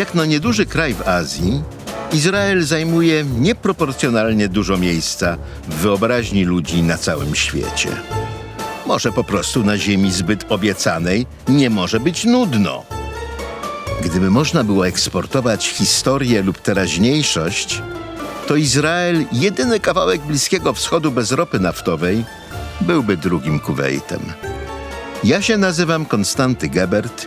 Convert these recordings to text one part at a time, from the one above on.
Jak na nieduży kraj w Azji, Izrael zajmuje nieproporcjonalnie dużo miejsca w wyobraźni ludzi na całym świecie. Może po prostu na ziemi zbyt obiecanej nie może być nudno. Gdyby można było eksportować historię lub teraźniejszość, to Izrael, jedyny kawałek Bliskiego Wschodu bez ropy naftowej, byłby drugim Kuwejtem. Ja się nazywam Konstanty Gebert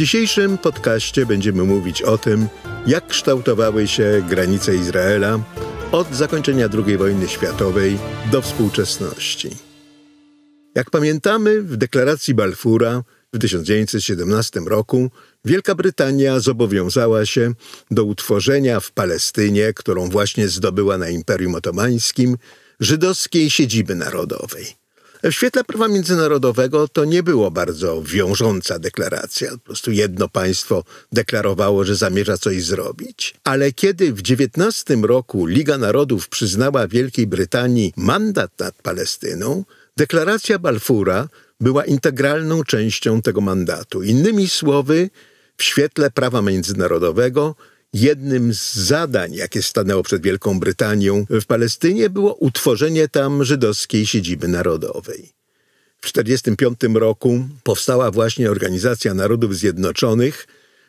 Dzisiejszym podcaście będziemy mówić o tym, jak kształtowały się granice Izraela od zakończenia II wojny światowej do współczesności. Jak pamiętamy, w deklaracji Balfura w 1917 roku Wielka Brytania zobowiązała się do utworzenia w Palestynie, którą właśnie zdobyła na Imperium Otomańskim, żydowskiej siedziby narodowej. W świetle prawa międzynarodowego to nie było bardzo wiążąca deklaracja. Po prostu jedno państwo deklarowało, że zamierza coś zrobić. Ale kiedy w 19 roku Liga Narodów przyznała Wielkiej Brytanii mandat nad Palestyną, deklaracja Balfura była integralną częścią tego mandatu. Innymi słowy, w świetle prawa międzynarodowego jednym z zadań, jakie stanęło przed Wielką Brytanią w Palestynie, było utworzenie tam żydowskiej siedziby narodowej. W 1945 roku powstała właśnie Organizacja Narodów Zjednoczonych,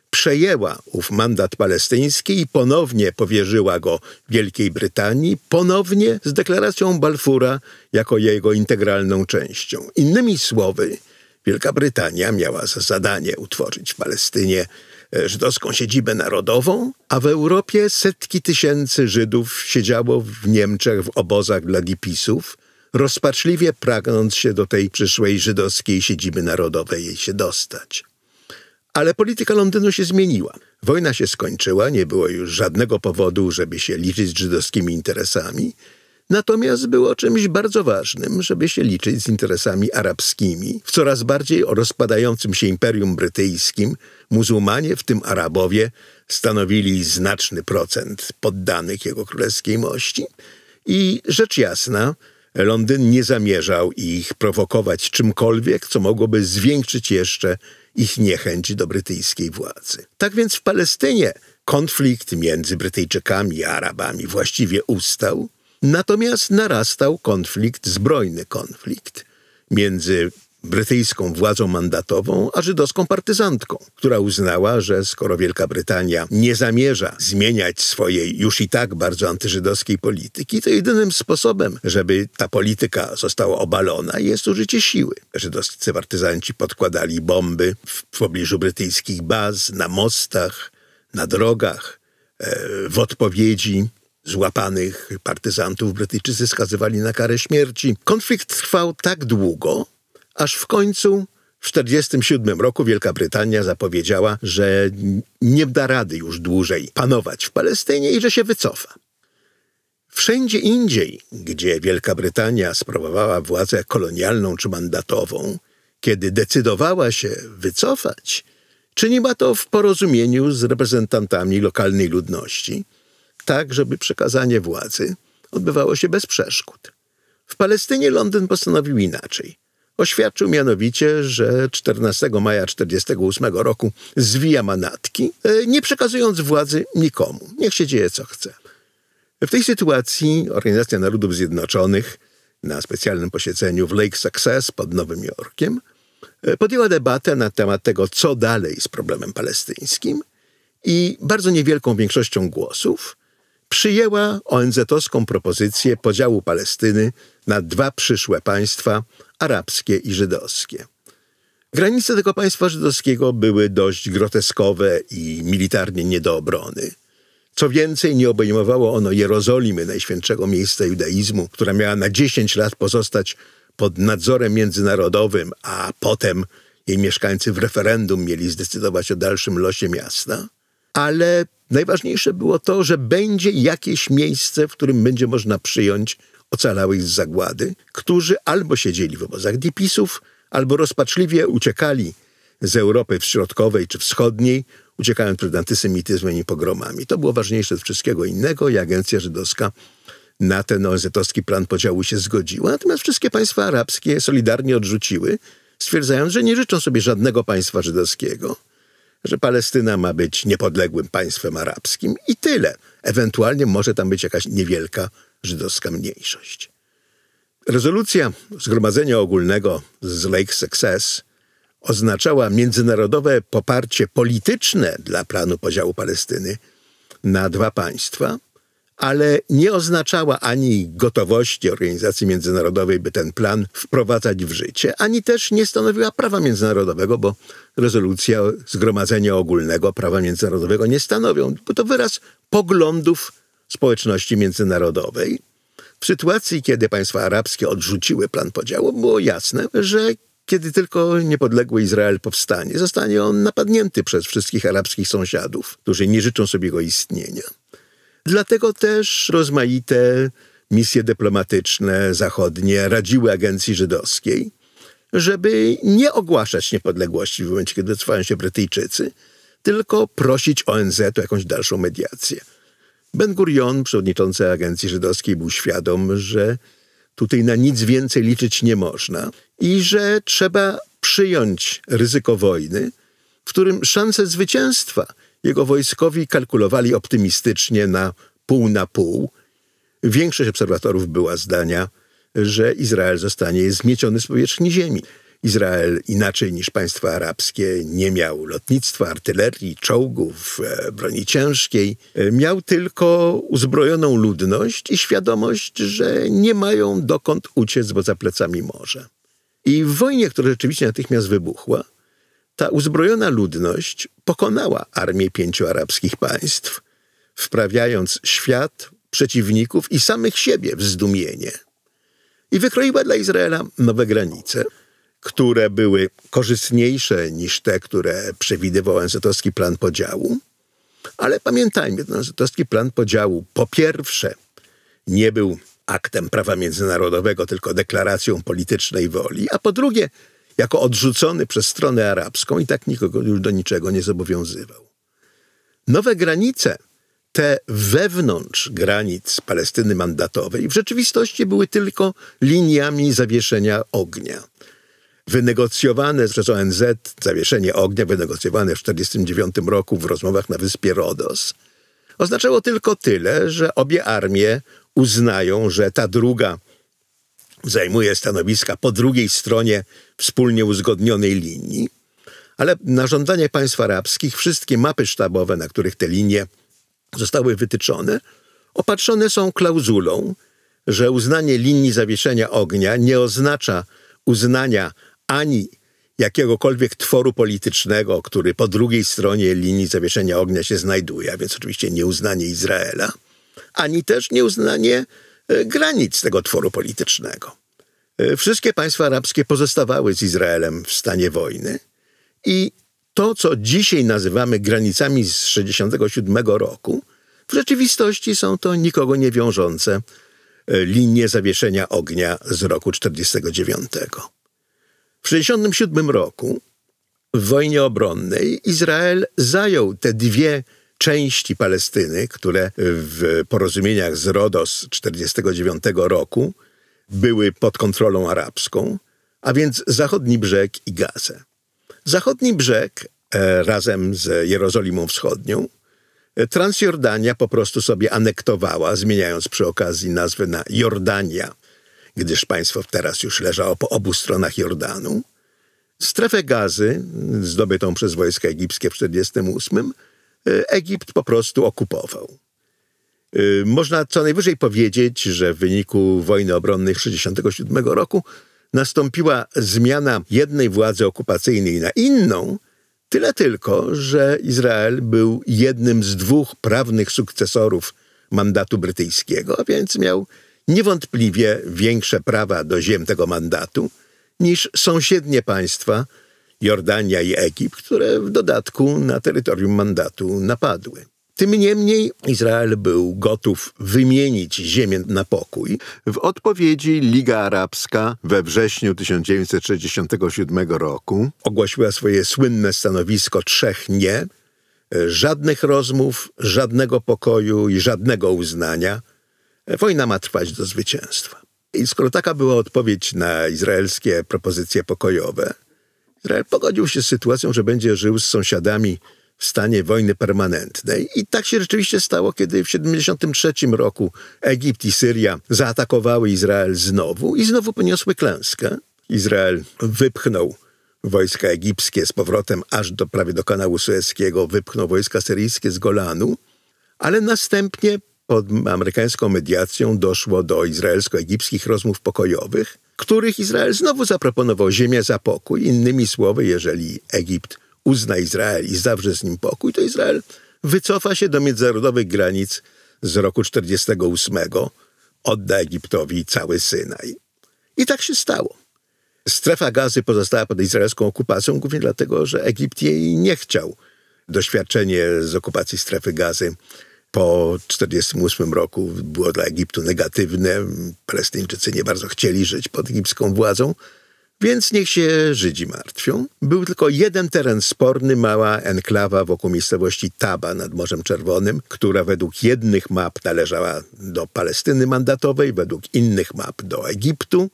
przejęła ów mandat palestyński i ponownie powierzyła go Wielkiej Brytanii, ponownie z deklaracją Balfura jako jego integralną częścią. Innymi słowy, Wielka Brytania miała za zadanie utworzyć w Palestynie żydowską siedzibę narodową, a w Europie setki tysięcy Żydów siedziało w Niemczech w obozach dla dipisów, rozpaczliwie pragnąc się do tej przyszłej żydowskiej siedziby narodowej jej się dostać. Ale polityka Londynu się zmieniła. Wojna się skończyła, nie było już żadnego powodu, żeby się liczyć z żydowskimi interesami. Natomiast było czymś bardzo ważnym, żeby się liczyć z interesami arabskimi. W coraz bardziej rozpadającym się Imperium Brytyjskim muzułmanie, w tym Arabowie, stanowili znaczny procent poddanych jego królewskiej mości. I rzecz jasna, Londyn nie zamierzał ich prowokować czymkolwiek, co mogłoby zwiększyć jeszcze ich niechęć do brytyjskiej władzy. Tak więc w Palestynie konflikt między Brytyjczykami i Arabami właściwie ustał, natomiast narastał konflikt, zbrojny konflikt między brytyjską władzą mandatową, a żydowską partyzantką, która uznała, że skoro Wielka Brytania nie zamierza zmieniać swojej już i tak bardzo antyżydowskiej polityki, to jedynym sposobem, żeby ta polityka została obalona, jest użycie siły. Żydowscy partyzanci podkładali bomby w pobliżu brytyjskich baz, na mostach, na drogach, e, w odpowiedzi złapanych partyzantów Brytyjczycy skazywali na karę śmierci. Konflikt trwał tak długo, aż w końcu w 1947 roku Wielka Brytania zapowiedziała, że nie da rady już dłużej panować w Palestynie i że się wycofa. Wszędzie indziej, gdzie Wielka Brytania sprawowała władzę kolonialną czy mandatową, kiedy decydowała się wycofać, czyniła to w porozumieniu z reprezentantami lokalnej ludności, tak żeby przekazanie władzy odbywało się bez przeszkód. W Palestynie Londyn postanowił inaczej. Oświadczył mianowicie, że 14 maja 1948 roku zwija manatki, e, nie przekazując władzy nikomu. Niech się dzieje co chce. W tej sytuacji Organizacja Narodów Zjednoczonych na specjalnym posiedzeniu w Lake Success pod Nowym Jorkiem e, podjęła debatę na temat tego, co dalej z problemem palestyńskim i bardzo niewielką większością głosów przyjęła ONZ-owską propozycję podziału Palestyny na dwa przyszłe państwa, arabskie i żydowskie. Granice tego państwa żydowskiego były dość groteskowe i militarnie nie do obrony. Co więcej, nie obejmowało ono Jerozolimy, najświętszego miejsca judaizmu, która miała na 10 lat pozostać pod nadzorem międzynarodowym, a potem jej mieszkańcy w referendum mieli zdecydować o dalszym losie miasta. Ale najważniejsze było to, że będzie jakieś miejsce, w którym będzie można przyjąć ocalałych z zagłady, którzy albo siedzieli w obozach dipisów, albo rozpaczliwie uciekali z Europy Środkowej czy Wschodniej, uciekając przed antysemityzmem i pogromami. To było ważniejsze od wszystkiego innego i agencja żydowska na ten ONZ-owski plan podziału się zgodziła, natomiast wszystkie państwa arabskie solidarnie odrzuciły, stwierdzając, że nie życzą sobie żadnego państwa żydowskiego, że Palestyna ma być niepodległym państwem arabskim i tyle. Ewentualnie może tam być jakaś niewielka żydowska mniejszość. Rezolucja Zgromadzenia Ogólnego z Lake Success oznaczała międzynarodowe poparcie polityczne dla planu podziału Palestyny na dwa państwa, ale nie oznaczała ani gotowości organizacji międzynarodowej, by ten plan wprowadzać w życie, ani też nie stanowiła prawa międzynarodowego, bo rezolucja Zgromadzenia Ogólnego prawa międzynarodowego nie stanowią, bo to wyraz poglądów społeczności międzynarodowej. W sytuacji, kiedy państwa arabskie odrzuciły plan podziału, było jasne, że kiedy tylko niepodległy Izrael powstanie, zostanie on napadnięty przez wszystkich arabskich sąsiadów, którzy nie życzą sobie jego istnienia. Dlatego też rozmaite misje dyplomatyczne zachodnie radziły agencji żydowskiej, żeby nie ogłaszać niepodległości w momencie, kiedy trwają się Brytyjczycy, tylko prosić ONZ o jakąś dalszą mediację. Ben Gurion, przewodniczący agencji żydowskiej, był świadom, że tutaj na nic więcej liczyć nie można i że trzeba przyjąć ryzyko wojny, w którym szanse zwycięstwa jego wojskowi kalkulowali optymistycznie na pół na pół. Większość obserwatorów była zdania, że Izrael zostanie zmieciony z powierzchni ziemi. Izrael, inaczej niż państwa arabskie, nie miał lotnictwa, artylerii, czołgów, e, broni ciężkiej. E, miał tylko uzbrojoną ludność i świadomość, że nie mają dokąd uciec, bo za plecami morze. I w wojnie, która rzeczywiście natychmiast wybuchła, ta uzbrojona ludność pokonała armię pięciu arabskich państw, wprawiając świat, przeciwników i samych siebie w zdumienie. I wykroiła dla Izraela nowe granice, które były korzystniejsze niż te, które przewidywał ONZ-owski plan podziału. Ale pamiętajmy, ten ONZ-owski plan podziału po pierwsze nie był aktem prawa międzynarodowego, tylko deklaracją politycznej woli, a po drugie jako odrzucony przez stronę arabską i tak nikogo już do niczego nie zobowiązywał. Nowe granice, te wewnątrz granic Palestyny mandatowej, w rzeczywistości były tylko liniami zawieszenia ognia. Wynegocjowane przez ONZ zawieszenie ognia, wynegocjowane w 1949 roku w rozmowach na wyspie Rodos, oznaczało tylko tyle, że obie armie uznają, że ta druga zajmuje stanowiska po drugiej stronie wspólnie uzgodnionej linii, ale na żądanie państw arabskich wszystkie mapy sztabowe, na których te linie zostały wytyczone, opatrzone są klauzulą, że uznanie linii zawieszenia ognia nie oznacza uznania ani jakiegokolwiek tworu politycznego, który po drugiej stronie linii zawieszenia ognia się znajduje, a więc oczywiście nieuznanie Izraela, ani też nieuznanie e, granic tego tworu politycznego. E, wszystkie państwa arabskie pozostawały z Izraelem w stanie wojny i to, co dzisiaj nazywamy granicami z 1967 roku, w rzeczywistości są to nikogo nie wiążące e, linie zawieszenia ognia z roku 1949. W 1967 roku w wojnie obronnej Izrael zajął te dwie części Palestyny, które w porozumieniach z Rodos 1949 roku były pod kontrolą arabską, a więc zachodni brzeg i Gazę. Zachodni brzeg e, razem z Jerozolimą Wschodnią e, Transjordania po prostu sobie anektowała, zmieniając przy okazji nazwę na Jordania, gdyż państwo teraz już leżało po obu stronach Jordanu. Strefę gazy, zdobytą przez wojska egipskie w 1948, e, Egipt po prostu okupował. Y, można co najwyżej powiedzieć, że w wyniku wojny obronnej 1967 roku nastąpiła zmiana jednej władzy okupacyjnej na inną, tyle tylko, że Izrael był jednym z dwóch prawnych sukcesorów mandatu brytyjskiego, a więc miał niewątpliwie większe prawa do ziem tego mandatu niż sąsiednie państwa, Jordania i Egipt, które w dodatku na terytorium mandatu napadły. Tym niemniej Izrael był gotów wymienić ziemię na pokój. W odpowiedzi Liga Arabska we wrześniu 1967 roku ogłosiła swoje słynne stanowisko trzech nie, żadnych rozmów, żadnego pokoju i żadnego uznania. Wojna ma trwać do zwycięstwa. I skoro taka była odpowiedź na izraelskie propozycje pokojowe, Izrael pogodził się z sytuacją, że będzie żył z sąsiadami stanie wojny permanentnej. I tak się rzeczywiście stało, kiedy w 1973 roku Egipt i Syria zaatakowały Izrael znowu i znowu poniosły klęskę. Izrael wypchnął wojska egipskie z powrotem aż do prawie do kanału Suezkiego, wypchnął wojska syryjskie z Golanu, ale następnie pod amerykańską mediacją doszło do izraelsko-egipskich rozmów pokojowych, których Izrael znowu zaproponował ziemię za pokój. Innymi słowy, jeżeli Egipt uzna Izrael i zawrze z nim pokój, to Izrael wycofa się do międzynarodowych granic z roku 48, odda Egiptowi cały Synaj. I tak się stało. Strefa gazy pozostała pod izraelską okupacją głównie dlatego, że Egipt jej nie chciał. Doświadczenie z okupacji strefy gazy po 1948 roku było dla Egiptu negatywne. Palestyńczycy nie bardzo chcieli żyć pod egipską władzą, więc niech się Żydzi martwią. Był tylko jeden teren sporny, mała enklawa wokół miejscowości Taba nad Morzem Czerwonym, która według jednych map należała do Palestyny mandatowej, według innych map do Egiptu.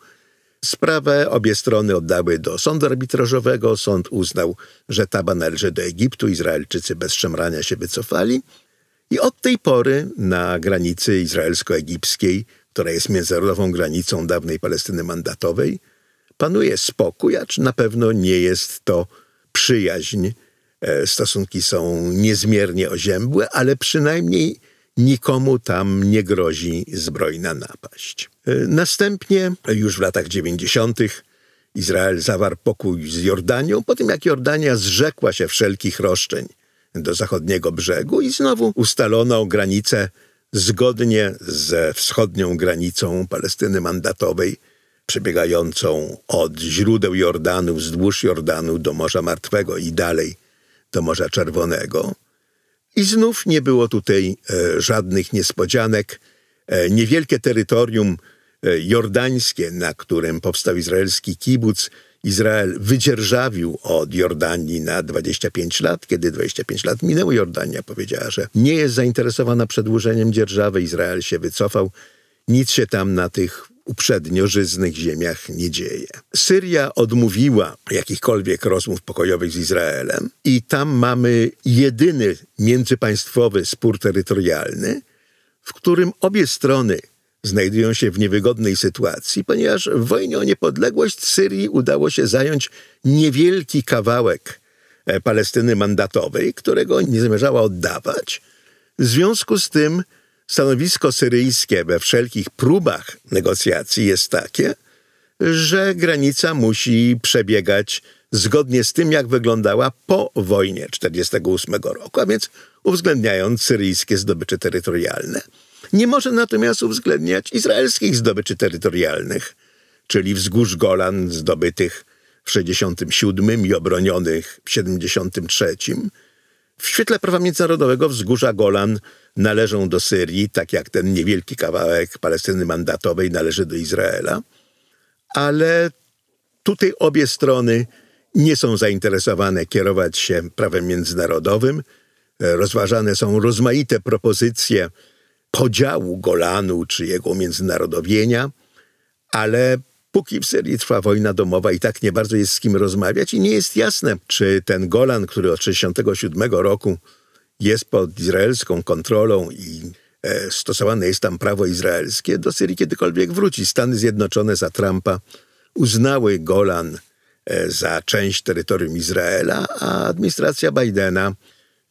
Sprawę obie strony oddały do sądu arbitrażowego. Sąd uznał, że Taba należy do Egiptu. Izraelczycy bez szemrania się wycofali. I od tej pory na granicy izraelsko-egipskiej, która jest międzynarodową granicą dawnej Palestyny mandatowej, panuje spokój, acz na pewno nie jest to przyjaźń. E, stosunki są niezmiernie oziębłe, ale przynajmniej nikomu tam nie grozi zbrojna napaść. E, następnie, już w latach 90., Izrael zawarł pokój z Jordanią, po tym jak Jordania zrzekła się wszelkich roszczeń do zachodniego brzegu i znowu ustalono granicę zgodnie ze wschodnią granicą Palestyny mandatowej, przebiegającą od źródeł Jordanu wzdłuż Jordanu do Morza Martwego i dalej do Morza Czerwonego. I znów nie było tutaj e, żadnych niespodzianek. E, niewielkie terytorium e, jordańskie, na którym powstał izraelski kibuc, Izrael wydzierżawił od Jordanii na 25 lat. Kiedy 25 lat minęło, Jordania powiedziała, że nie jest zainteresowana przedłużeniem dzierżawy. Izrael się wycofał. Nic się tam na tych uprzednio żyznych ziemiach nie dzieje. Syria odmówiła jakichkolwiek rozmów pokojowych z Izraelem i tam mamy jedyny międzypaństwowy spór terytorialny, w którym obie strony znajdują się w niewygodnej sytuacji, ponieważ w wojnie o niepodległość Syrii udało się zająć niewielki kawałek e, Palestyny mandatowej, którego nie zamierzała oddawać. W związku z tym stanowisko syryjskie we wszelkich próbach negocjacji jest takie, że granica musi przebiegać zgodnie z tym, jak wyglądała po wojnie 1948 roku, a więc uwzględniając syryjskie zdobycze terytorialne. Nie może natomiast uwzględniać izraelskich zdobyczy terytorialnych, czyli wzgórz Golan zdobytych w 67 i obronionych w 73. W świetle prawa międzynarodowego wzgórza Golan należą do Syrii, tak jak ten niewielki kawałek Palestyny mandatowej należy do Izraela, ale tutaj obie strony nie są zainteresowane kierować się prawem międzynarodowym. Rozważane są rozmaite propozycje podziału Golanu czy jego międzynarodowienia, ale póki w Syrii trwa wojna domowa i tak nie bardzo jest z kim rozmawiać i nie jest jasne, czy ten Golan, który od 1967 roku jest pod izraelską kontrolą i e, stosowane jest tam prawo izraelskie, do Syrii kiedykolwiek wróci. Stany Zjednoczone za Trumpa uznały Golan e, za część terytorium Izraela, a administracja Bidena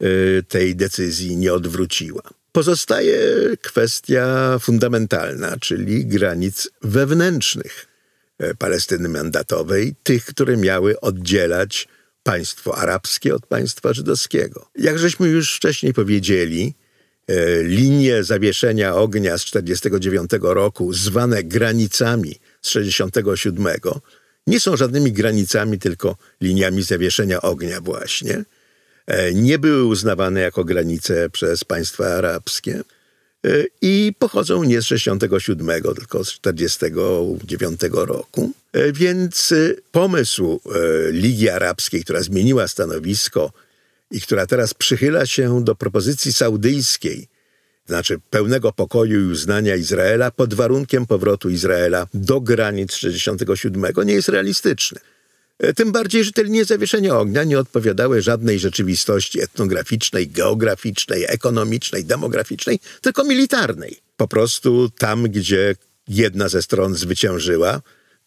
e, tej decyzji nie odwróciła. Pozostaje kwestia fundamentalna, czyli granic wewnętrznych Palestyny mandatowej, tych, które miały oddzielać państwo arabskie od państwa żydowskiego. Jak żeśmy już wcześniej powiedzieli, e, linie zawieszenia ognia z 1949 roku, zwane granicami z 1967, nie są żadnymi granicami, tylko liniami zawieszenia ognia właśnie. E, nie były uznawane jako granice przez państwa arabskie i pochodzą nie z 67, tylko z 49 roku. E, więc pomysł Ligi Arabskiej, która zmieniła stanowisko i która teraz przychyla się do propozycji saudyjskiej, znaczy pełnego pokoju i uznania Izraela pod warunkiem powrotu Izraela do granic 67, nie jest realistyczny. E, tym bardziej, że te linie zawieszenia ognia nie odpowiadały żadnej rzeczywistości etnograficznej, geograficznej, ekonomicznej, demograficznej, tylko militarnej. Po prostu tam, gdzie jedna ze stron zwyciężyła,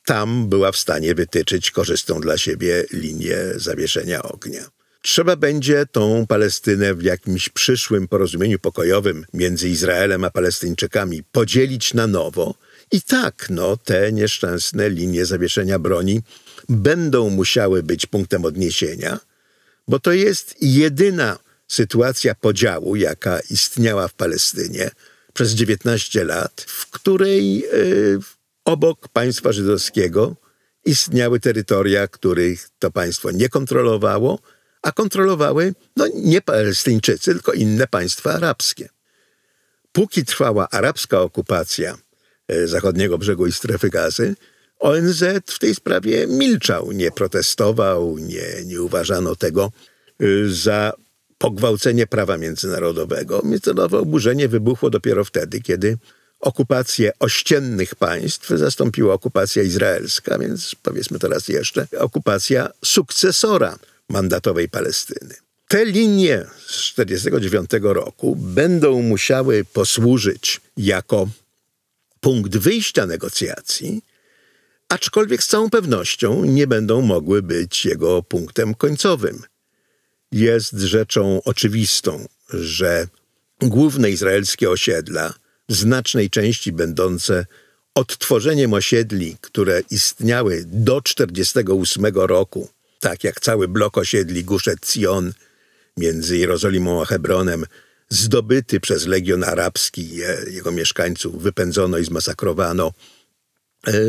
tam była w stanie wytyczyć korzystną dla siebie linię zawieszenia ognia. Trzeba będzie tą Palestynę w jakimś przyszłym porozumieniu pokojowym między Izraelem a Palestyńczykami podzielić na nowo. I tak, no, te nieszczęsne linie zawieszenia broni będą musiały być punktem odniesienia, bo to jest jedyna sytuacja podziału, jaka istniała w Palestynie przez 19 lat, w której yy, obok państwa żydowskiego istniały terytoria, których to państwo nie kontrolowało, a kontrolowały no, nie Palestyńczycy, tylko inne państwa arabskie. Póki trwała arabska okupacja e, zachodniego brzegu i strefy gazy, ONZ w tej sprawie milczał, nie protestował, nie, nie uważano tego e, za pogwałcenie prawa międzynarodowego. Międzynarodowe oburzenie wybuchło dopiero wtedy, kiedy okupację ościennych państw zastąpiła okupacja izraelska, więc powiedzmy teraz jeszcze okupacja sukcesora mandatowej Palestyny. Te linie z 1949 roku będą musiały posłużyć jako punkt wyjścia negocjacji, aczkolwiek z całą pewnością nie będą mogły być jego punktem końcowym. Jest rzeczą oczywistą, że główne izraelskie osiedla, w znacznej części będące odtworzeniem osiedli, które istniały do 1948 roku, tak jak cały blok osiedli Guszet Sion między Jerozolimą a Hebronem, zdobyty przez Legion Arabski, jego mieszkańców wypędzono i zmasakrowano,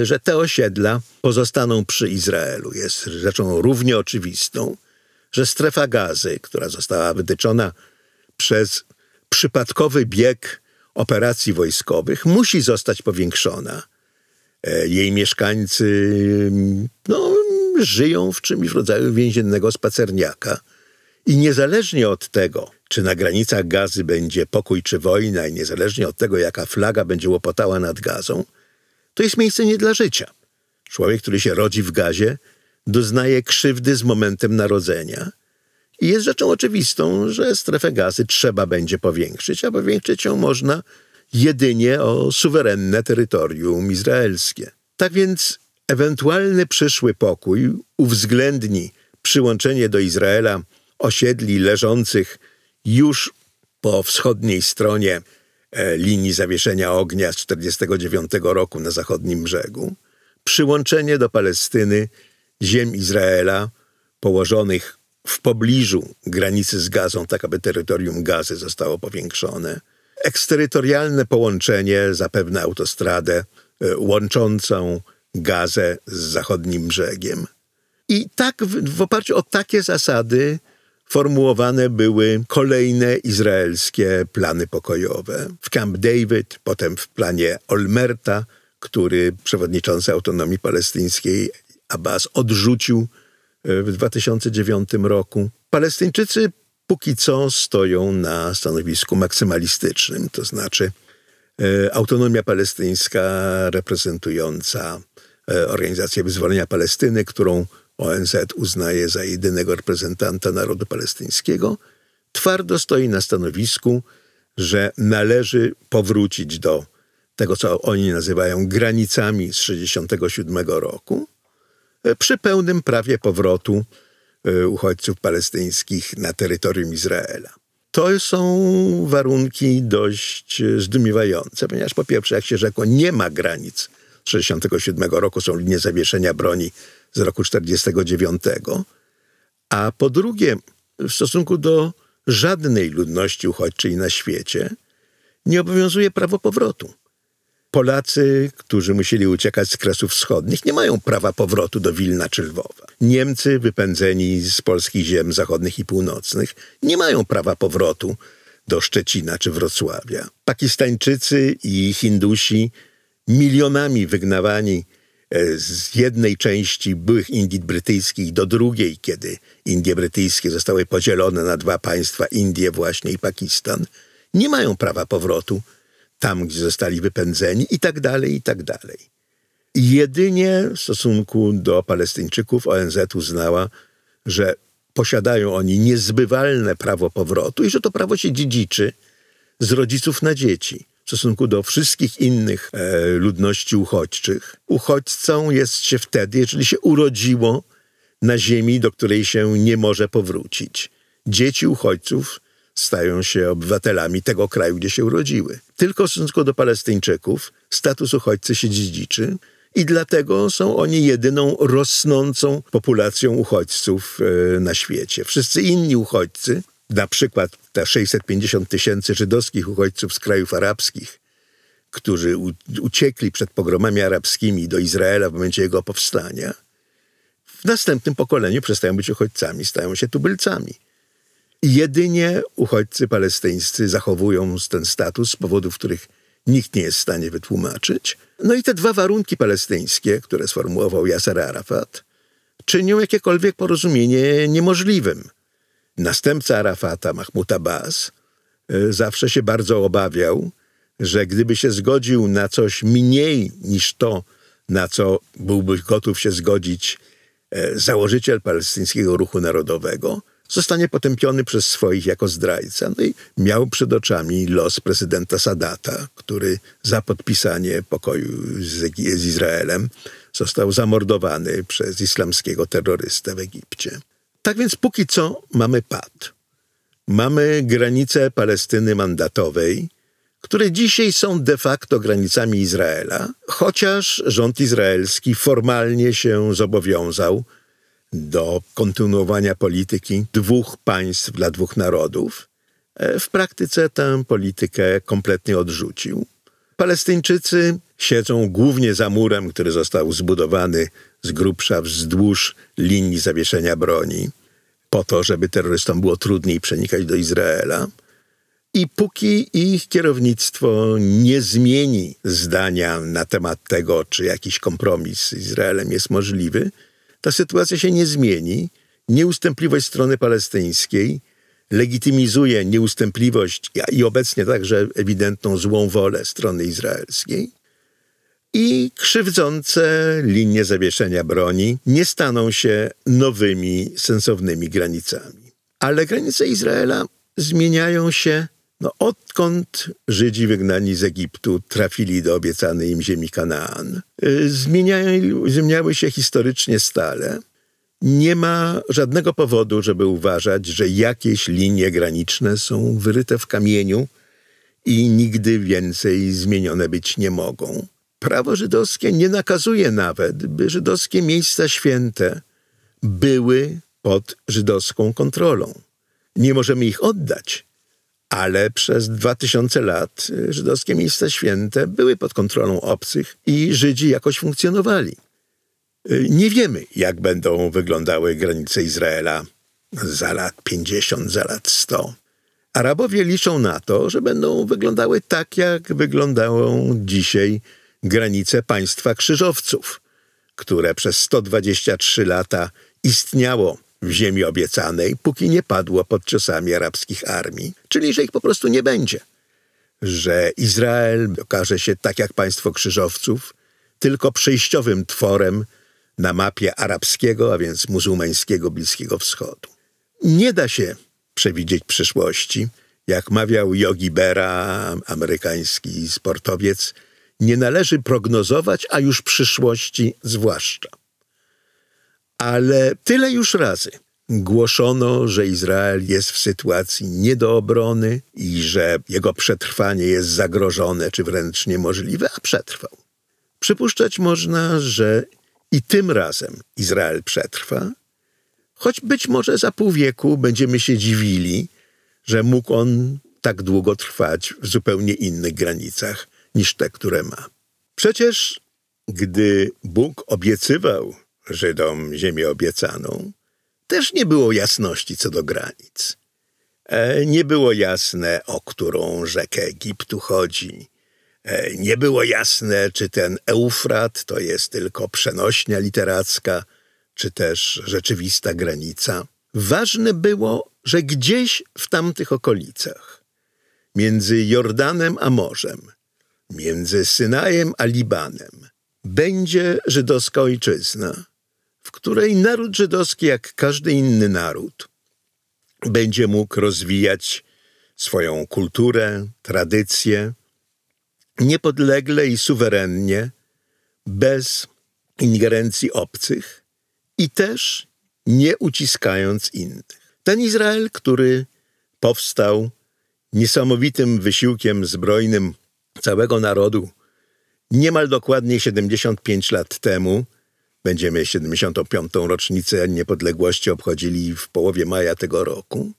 że te osiedla pozostaną przy Izraelu. Jest rzeczą równie oczywistą, że strefa gazy, która została wytyczona przez przypadkowy bieg operacji wojskowych, musi zostać powiększona. E, jej mieszkańcy no, żyją w czymś w rodzaju więziennego spacerniaka. I niezależnie od tego, czy na granicach gazy będzie pokój czy wojna, i niezależnie od tego, jaka flaga będzie łopotała nad gazą, to jest miejsce nie dla życia. Człowiek, który się rodzi w gazie, doznaje krzywdy z momentem narodzenia. I jest rzeczą oczywistą, że strefę gazy trzeba będzie powiększyć, a powiększyć ją można jedynie o suwerenne terytorium izraelskie. Tak więc Ewentualny przyszły pokój uwzględni przyłączenie do Izraela osiedli leżących już po wschodniej stronie linii zawieszenia ognia z 1949 roku na zachodnim brzegu, przyłączenie do Palestyny ziem Izraela położonych w pobliżu granicy z Gazą, tak aby terytorium Gazy zostało powiększone, eksterytorialne połączenie, zapewne autostradę e, łączącą Gazę z zachodnim brzegiem. I tak w, w oparciu o takie zasady formułowane były kolejne izraelskie plany pokojowe. W Camp David, potem w planie Olmerta, który przewodniczący autonomii palestyńskiej Abbas odrzucił e, w 2009 roku. Palestyńczycy póki co stoją na stanowisku maksymalistycznym, to znaczy e, autonomia palestyńska reprezentująca E, Organizację Wyzwolenia Palestyny, którą ONZ uznaje za jedynego reprezentanta narodu palestyńskiego, twardo stoi na stanowisku, że należy powrócić do tego, co oni nazywają granicami z 1967 roku, e, przy pełnym prawie powrotu e, uchodźców palestyńskich na terytorium Izraela. To są warunki dość zdumiewające, ponieważ po pierwsze, jak się rzekło, nie ma granic 1967 roku są linie zawieszenia broni z roku 1949, a po drugie, w stosunku do żadnej ludności uchodźczej na świecie nie obowiązuje prawo powrotu. Polacy, którzy musieli uciekać z Kresów Wschodnich, nie mają prawa powrotu do Wilna czy Lwowa. Niemcy, wypędzeni z polskich ziem zachodnich i północnych, nie mają prawa powrotu do Szczecina czy Wrocławia. Pakistańczycy i Hindusi, milionami wygnawani z jednej części byłych Indii brytyjskich do drugiej, kiedy Indie brytyjskie zostały podzielone na dwa państwa, Indie właśnie i Pakistan, nie mają prawa powrotu tam, gdzie zostali wypędzeni i tak dalej, i tak dalej. Jedynie w stosunku do Palestyńczyków ONZ uznała, że posiadają oni niezbywalne prawo powrotu i że to prawo się dziedziczy z rodziców na dzieci. Stosunku do wszystkich innych e, ludności uchodźczych, uchodźcą jest się wtedy, jeżeli się urodziło na ziemi, do której się nie może powrócić. Dzieci uchodźców stają się obywatelami tego kraju, gdzie się urodziły. Tylko w stosunku do Palestyńczyków status uchodźcy się dziedziczy i dlatego są oni jedyną rosnącą populacją uchodźców e, na świecie. Wszyscy inni uchodźcy, na przykład te 650 tysięcy żydowskich uchodźców z krajów arabskich, którzy uciekli przed pogromami arabskimi do Izraela w momencie jego powstania, w następnym pokoleniu przestają być uchodźcami, stają się tubylcami. Jedynie uchodźcy palestyńscy zachowują ten status z powodów, których nikt nie jest w stanie wytłumaczyć. No i te dwa warunki palestyńskie, które sformułował Yasser Arafat, czynią jakiekolwiek porozumienie niemożliwym. Następca Arafata, Mahmoud Abbas, e, zawsze się bardzo obawiał, że gdyby się zgodził na coś mniej niż to, na co byłby gotów się zgodzić e, założyciel palestyńskiego ruchu narodowego, zostanie potępiony przez swoich jako zdrajca. No i miał przed oczami los prezydenta Sadata, który za podpisanie pokoju z, z Izraelem został zamordowany przez islamskiego terrorystę w Egipcie. Tak więc póki co mamy pad. Mamy granice Palestyny mandatowej, które dzisiaj są de facto granicami Izraela, chociaż rząd izraelski formalnie się zobowiązał do kontynuowania polityki dwóch państw dla dwóch narodów, e, w praktyce tę politykę kompletnie odrzucił. Palestyńczycy siedzą głównie za murem, który został zbudowany z grubsza wzdłuż linii zawieszenia broni, po to, żeby terrorystom było trudniej przenikać do Izraela. I póki ich kierownictwo nie zmieni zdania na temat tego, czy jakiś kompromis z Izraelem jest możliwy, ta sytuacja się nie zmieni. Nieustępliwość strony palestyńskiej legitymizuje nieustępliwość i obecnie także ewidentną złą wolę strony izraelskiej. I krzywdzące linie zawieszenia broni nie staną się nowymi, sensownymi granicami. Ale granice Izraela zmieniają się no, odkąd Żydzi wygnani z Egiptu trafili do obiecanej im ziemi Kanaan, y, zmieniają, zmieniały się historycznie stale. Nie ma żadnego powodu, żeby uważać, że jakieś linie graniczne są wyryte w kamieniu i nigdy więcej zmienione być nie mogą. Prawo żydowskie nie nakazuje nawet, by żydowskie miejsca święte były pod żydowską kontrolą. Nie możemy ich oddać, ale przez dwa tysiące lat y, żydowskie miejsca święte były pod kontrolą obcych i Żydzi jakoś funkcjonowali. Y, nie wiemy, jak będą wyglądały granice Izraela za lat 50, za lat 100. Arabowie liczą na to, że będą wyglądały tak, jak wyglądają dzisiaj granice państwa krzyżowców, które przez 123 lata istniało w ziemi obiecanej, póki nie padło pod ciosami arabskich armii, czyli że ich po prostu nie będzie. Że Izrael okaże się, tak jak państwo krzyżowców, tylko przejściowym tworem na mapie arabskiego, a więc muzułmańskiego Bliskiego Wschodu. Nie da się przewidzieć przyszłości. Jak mawiał Yogi Berra, amerykański sportowiec, nie należy prognozować, a już przyszłości zwłaszcza. Ale tyle już razy głoszono, że Izrael jest w sytuacji nie do obrony i że jego przetrwanie jest zagrożone czy wręcz niemożliwe, a przetrwał. Przypuszczać można, że i tym razem Izrael przetrwa, choć być może za pół wieku będziemy się dziwili, że mógł on tak długo trwać w zupełnie innych granicach niż te, które ma. Przecież, gdy Bóg obiecywał Żydom ziemię obiecaną, też nie było jasności co do granic. E, nie było jasne, o którą rzekę Egiptu chodzi. E, nie było jasne, czy ten Eufrat to jest tylko przenośnia literacka, czy też rzeczywista granica. Ważne było, że gdzieś w tamtych okolicach, między Jordanem a morzem, między Synajem a Libanem, będzie żydowska ojczyzna, w której naród żydowski, jak każdy inny naród, będzie mógł rozwijać swoją kulturę, tradycje, niepodlegle i suwerennie, bez ingerencji obcych i też nie uciskając innych. Ten Izrael, który powstał niesamowitym wysiłkiem zbrojnym całego narodu niemal dokładnie 75 lat temu, będziemy 75. rocznicę niepodległości obchodzili w połowie maja tego roku,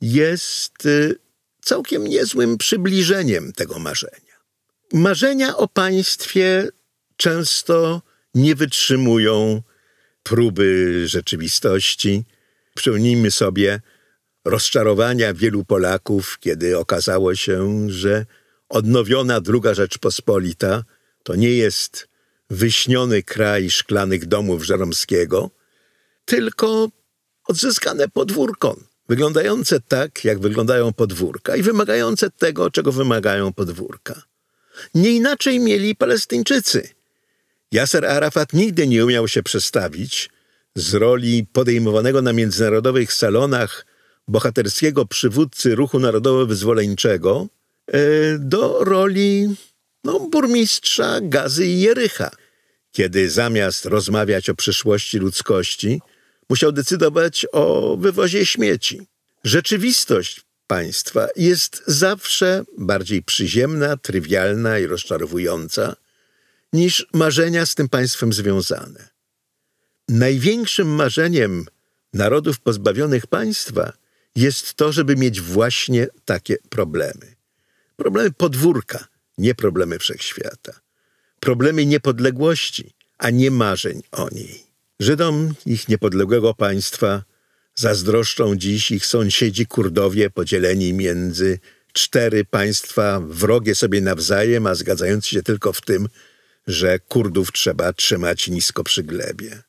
jest y, całkiem niezłym przybliżeniem tego marzenia. Marzenia o państwie często nie wytrzymują próby rzeczywistości. Przypomnijmy sobie rozczarowania wielu Polaków, kiedy okazało się, że odnowiona druga Rzeczpospolita to nie jest wyśniony kraj szklanych domów Żeromskiego, tylko odzyskane podwórko, wyglądające tak, jak wyglądają podwórka i wymagające tego, czego wymagają podwórka. Nie inaczej mieli Palestyńczycy. Yasser Arafat nigdy nie umiał się przestawić z roli podejmowanego na międzynarodowych salonach bohaterskiego przywódcy ruchu narodowo-wyzwoleńczego do roli no, burmistrza Gazy i Jericha, kiedy zamiast rozmawiać o przyszłości ludzkości, musiał decydować o wywozie śmieci. Rzeczywistość państwa jest zawsze bardziej przyziemna, trywialna i rozczarowująca niż marzenia z tym państwem związane. Największym marzeniem narodów pozbawionych państwa jest to, żeby mieć właśnie takie problemy. Problemy podwórka, nie problemy wszechświata. Problemy niepodległości, a nie marzeń o niej. Żydom ich niepodległego państwa zazdroszczą dziś ich sąsiedzi Kurdowie podzieleni między cztery państwa wrogie sobie nawzajem, a zgadzający się tylko w tym, że Kurdów trzeba trzymać nisko przy glebie.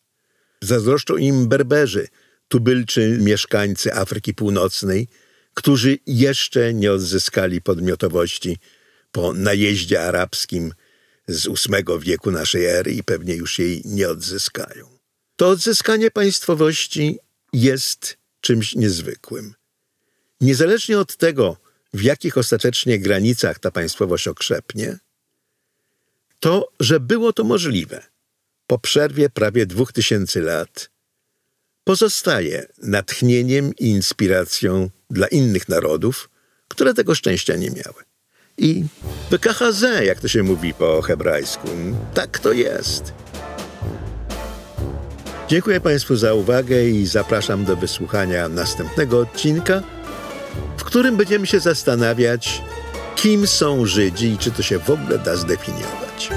Zazdroszczą im Berberzy, tubylczy mieszkańcy Afryki Północnej, którzy jeszcze nie odzyskali podmiotowości po najeździe arabskim z VIII wieku naszej ery i pewnie już jej nie odzyskają. To odzyskanie państwowości jest czymś niezwykłym. Niezależnie od tego, w jakich ostatecznie granicach ta państwowość okrzepnie, to, że było to możliwe po przerwie prawie dwóch tysięcy lat, pozostaje natchnieniem i inspiracją dla innych narodów, które tego szczęścia nie miały. I PKHZ, jak to się mówi po hebrajsku, tak to jest. Dziękuję Państwu za uwagę i zapraszam do wysłuchania następnego odcinka, w którym będziemy się zastanawiać, kim są Żydzi i czy to się w ogóle da zdefiniować.